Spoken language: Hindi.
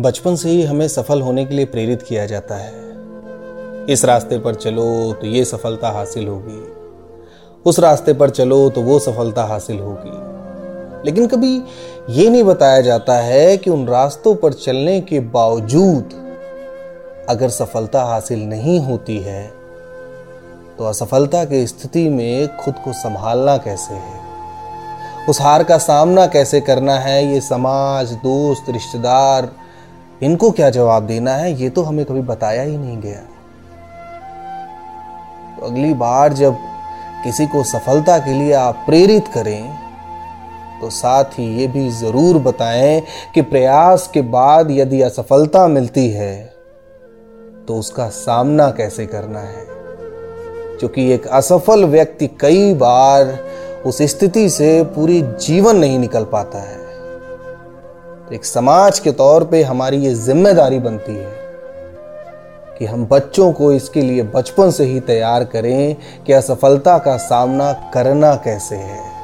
बचपन से ही हमें सफल होने के लिए प्रेरित किया जाता है। इस रास्ते पर चलो तो ये सफलता हासिल होगी। उस रास्ते पर चलो तो वो सफलता हासिल होगी। लेकिन कभी ये नहीं बताया जाता है कि उन रास्तों पर चलने के बावजूद अगर सफलता हासिल नहीं होती है तो असफलता की स्थिति में खुद को संभालना कैसे है? उस हार का सामना कैसे करना है? ये समाज, दोस्त, रिश्तेदार इनको क्या जवाब देना है? ये तो हमें कभी बताया ही नहीं गया। तो अगली बार जब किसी को सफलता के लिए आप प्रेरित करें तो साथ ही ये भी ज़रूर बताएँ कि प्रयास के बाद यदि असफलता मिलती है तो उसका सामना कैसे करना है? क्योंकि एक असफल व्यक्ति कई बार उस स्थिति से पूरी जीवन नहीं निकल पाता है। तो एक समाज के तौर पे हमारी ये ज़िम्मेदारी बनती है कि हम बच्चों को इसके लिए बचपन से ही तैयार करें कि असफलता का सामना करना कैसे है।